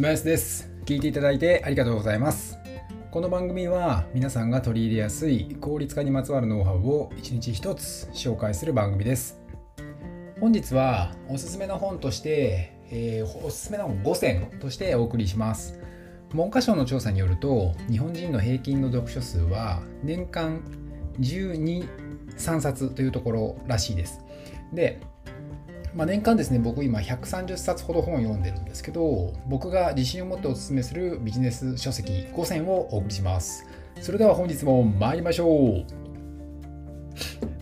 島安です。聞いていただいてありがとうございます。この番組は皆さんが取り入れやすい効率化にまつわるノウハウを一日一つ紹介する番組です。本日はおすすめの本として、えー、おすすめの5選としてお送りします。文科省の調査によると日本人の平均の読書数は年間12、3冊というところらしいです。でまあ、年間ですね、僕今130冊ほど本を読んでるんですけど、僕が自信を持ってお勧めするビジネス書籍5選をお送りします。それでは本日も参りましょう。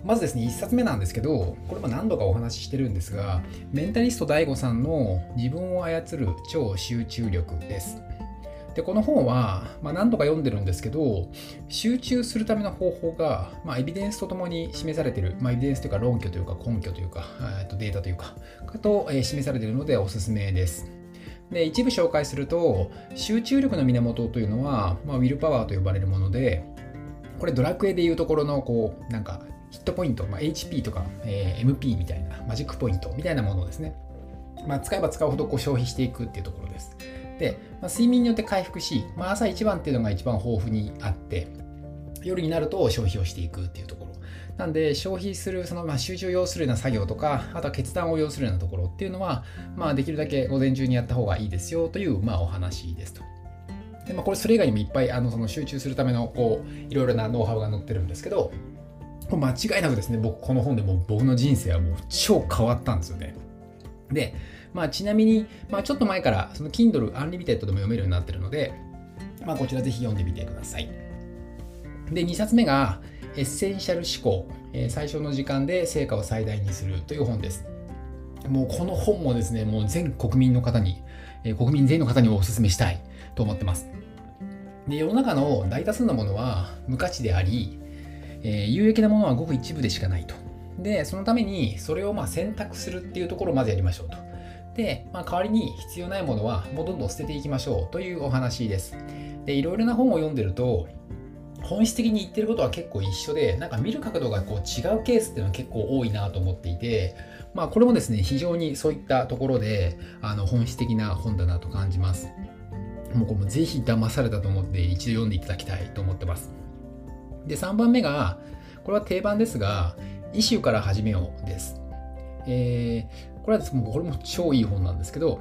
まずですね、1冊目なんですけど、これも何度かお話ししてるんですが、メンタリスト DAIGO さんの自分を操る超集中力です。でこの本は、まあ、何度か読んでるんですけど集中するための方法が、まあ、エビデンスとともに示されている、まあ、エビデンスというか論拠というか根拠というかとデータというかと、えー、示されているのでおすすめです。で一部紹介すると集中力の源というのは、まあ、ウィルパワーと呼ばれるものでこれドラクエでいうところのこうなんかヒットポイント、まあ、HP とか、えー、MP みたいなマジックポイントみたいなものですね。まあ、使えば使うほどこう消費していくっていうところです。で、まあ、睡眠によって回復し、まあ、朝一番っていうのが一番豊富にあって夜になると消費をしていくっていうところなんで消費するそのまあ集中を要するような作業とかあとは決断を要するようなところっていうのは、まあ、できるだけ午前中にやった方がいいですよという、まあ、お話ですと。でまあ、これそれ以外にもいっぱいあのその集中するためのこういろいろなノウハウが載ってるんですけど間違いなくですね僕この本でも僕の人生はもう超変わったんですよね。でまあ、ちなみに、まあ、ちょっと前からその Kindle Unlimited でも読めるようになってるので、まあ、こちらぜひ読んでみてください。で、2冊目がエッセンシャル思考、えー、最少の時間で成果を最大にするという本です。もうこの本もですね、もう全国民の方に、えー、国民全員の方にお勧めしたいと思ってます。で、世の中の大多数のものは無価値であり、えー、有益なものはごく一部でしかないと。で、そのためにそれをまあ選択するっていうところをまずやりましょうと。で、まあ、代わりに必要ないものはもうどんどん捨てていきましょうというお話です。で、いろいろな本を読んでると、本質的に言ってることは結構一緒で、なんか見る角度がこう違うケースっていうのは結構多いなと思っていて、まあこれもですね、非常にそういったところであの本質的な本だなと感じます。もうこれもぜひ騙されたと思って一度読んでいただきたいと思ってます。で、3番目が、これは定番ですが、イシューから始めようです。えー、これはですね、これも超いい本なんですけど、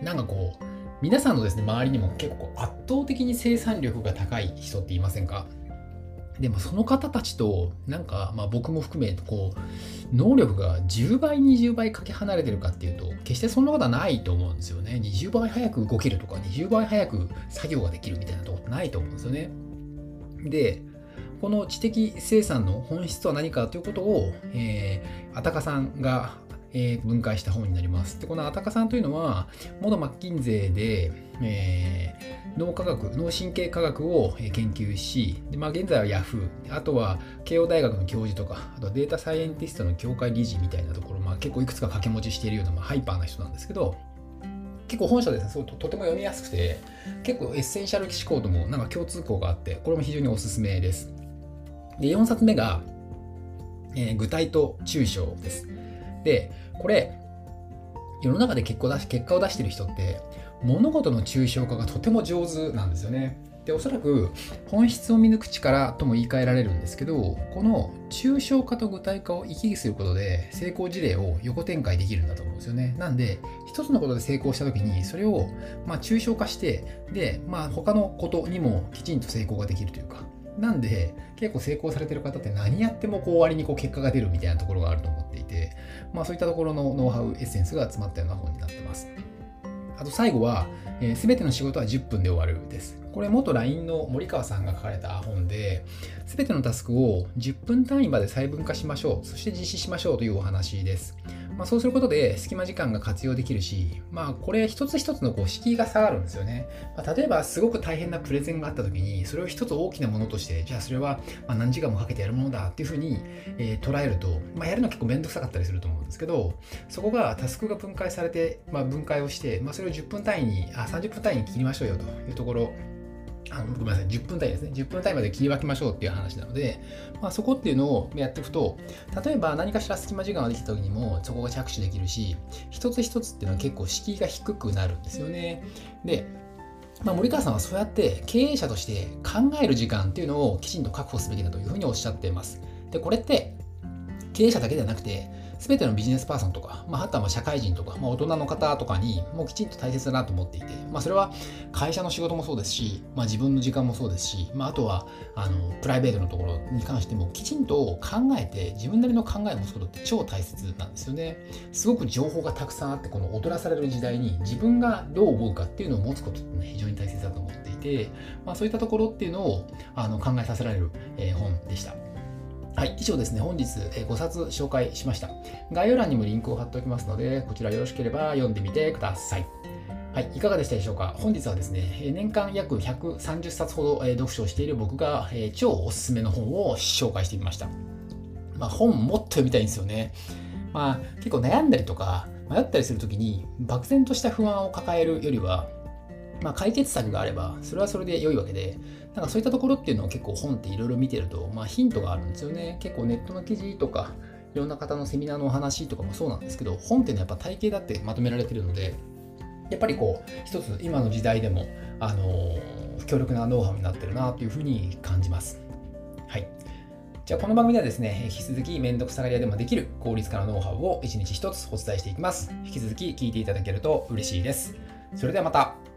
なんかこう、皆さんのですね、周りにも結構圧倒的に生産力が高い人っていませんか？でもその方たちと、なんか、まあ僕も含め、こう、能力が10倍、20倍かけ離れてるかっていうと、決してそんなことはないと思うんですよね。20倍早く動けるとか、20倍早く作業ができるみたいなとこってないと思うんですよね。で、この知的生産の本質とは何かということを、えー、あたかさんが、えー、分解した本になります。でこの安宅さんというのは、元マッキンゼーで、えー、脳科学、脳神経科学を研究し、でまあ、現在はヤフー、あとは慶応大学の教授とか、あとデータサイエンティストの協会理事みたいなところ、まあ、結構いくつか掛け持ちしているような、まあ、ハイパーな人なんですけど、結構本書ですね、そうととても読みやすくて、結構エッセンシャル思考ともなんか共通項があって、これも非常におすすめです。で、4冊目が、えー、具体と抽象です。で、これ、世の中で結果を出し結果を出してる人って、物事の抽象化がとても上手なんですよね。で、おそらく本質を見抜く力とも言い換えられるんですけど、この抽象化と具体化を行き来することで成功事例を横展開できるんだと思うんですよね。なんで、一つのことで成功した時に、それをま抽象化して、で、まあ他のことにもきちんと成功ができるというか、なんで、結構成功されてる方って何やってもこう割にこう結果が出るみたいなところがあると思っていて、まあそういったところのノウハウ、エッセンスが詰まったような本になってます。あと最後は、えー、べ、ての仕事は10分で終わるです。これ元 LINE の森川さんが書かれた本で、すべてのタスクを10分単位まで細分化しましょう、そして実施しましょうというお話です。まあ、そうすることで隙間時間が活用できるし、まあ、これ一つ一つのこう敷居が下がるんですよね。まあ、例えばすごく大変なプレゼンがあった時に、それを一つ大きなものとして、じゃあそれはま何時間もかけてやるものだっていうふうに、え、捉えると、まあ、やるの結構めんどくさかったりすると思うんですけど、そこがタスクが分解されて、ま、分解をして、ま、それを10分単位に、あ、30分単位に切りましょうよというところあのごめんなさい、10分単位ですね。10分単位まで切り分けましょうっていう話なので、まあ、そこっていうのをやっていくと、例えば何かしら隙間時間ができた時にもそこが着手できるし、一つ一つっていうのは結構敷居が低くなるんですよね。で、まあ、森川さんはそうやって経営者として考える時間っていうのをきちんと確保すべきだというふうにおっしゃっています。で、これって経営者だけではなくて、全てのビジネスパーソンとか、まあ、あとは社会人とか、まあ、大人の方とかにもうきちんと大切だなと思っていて、まあ、それは会社の仕事もそうですし、まあ、自分の時間もそうですし、まあ、あとはあのプライベートのところに関してもきちんと考えて自分なりの考えを持つことって超大切なんですよね。すごく情報がたくさんあってこの踊らされる時代に自分がどう思うかっていうのを持つことって、ね、非常に大切だと思っていて、まあ、そういったところっていうのをあの考えさせられる、えー、本でした。はい、以上ですね、本日5冊紹介しました。概要欄にもリンクを貼っておきますので、こちらよろしければ読んでみてください。はい、いかがでしたでしょうか？本日はですね、年間約130冊ほど読書をしている僕が超おすすめの本を紹介してみました。まあ、本もっと読みたいんですよね。まあ、結構悩んだりとか迷ったりするときに漠然とした不安を抱えるよりはまあ、解決策があれば、それはそれで良いわけで、なんかそういったところっていうのを結構本っていろいろ見てると、まあ、ヒントがあるんですよね。結構ネットの記事とか、いろんな方のセミナーのお話とかもそうなんですけど、本っていうのはやっぱ体系だってまとめられてるので、やっぱりこう、一つ今の時代でも、あのー、強力なノウハウになってるなというふうに感じます。はい。じゃあこの番組ではですね、引き続きめんどくさがり屋でもできる効率化のノウハウを一日一つお伝えしていきます。引き続き聞いていただけると嬉しいです。それではまた。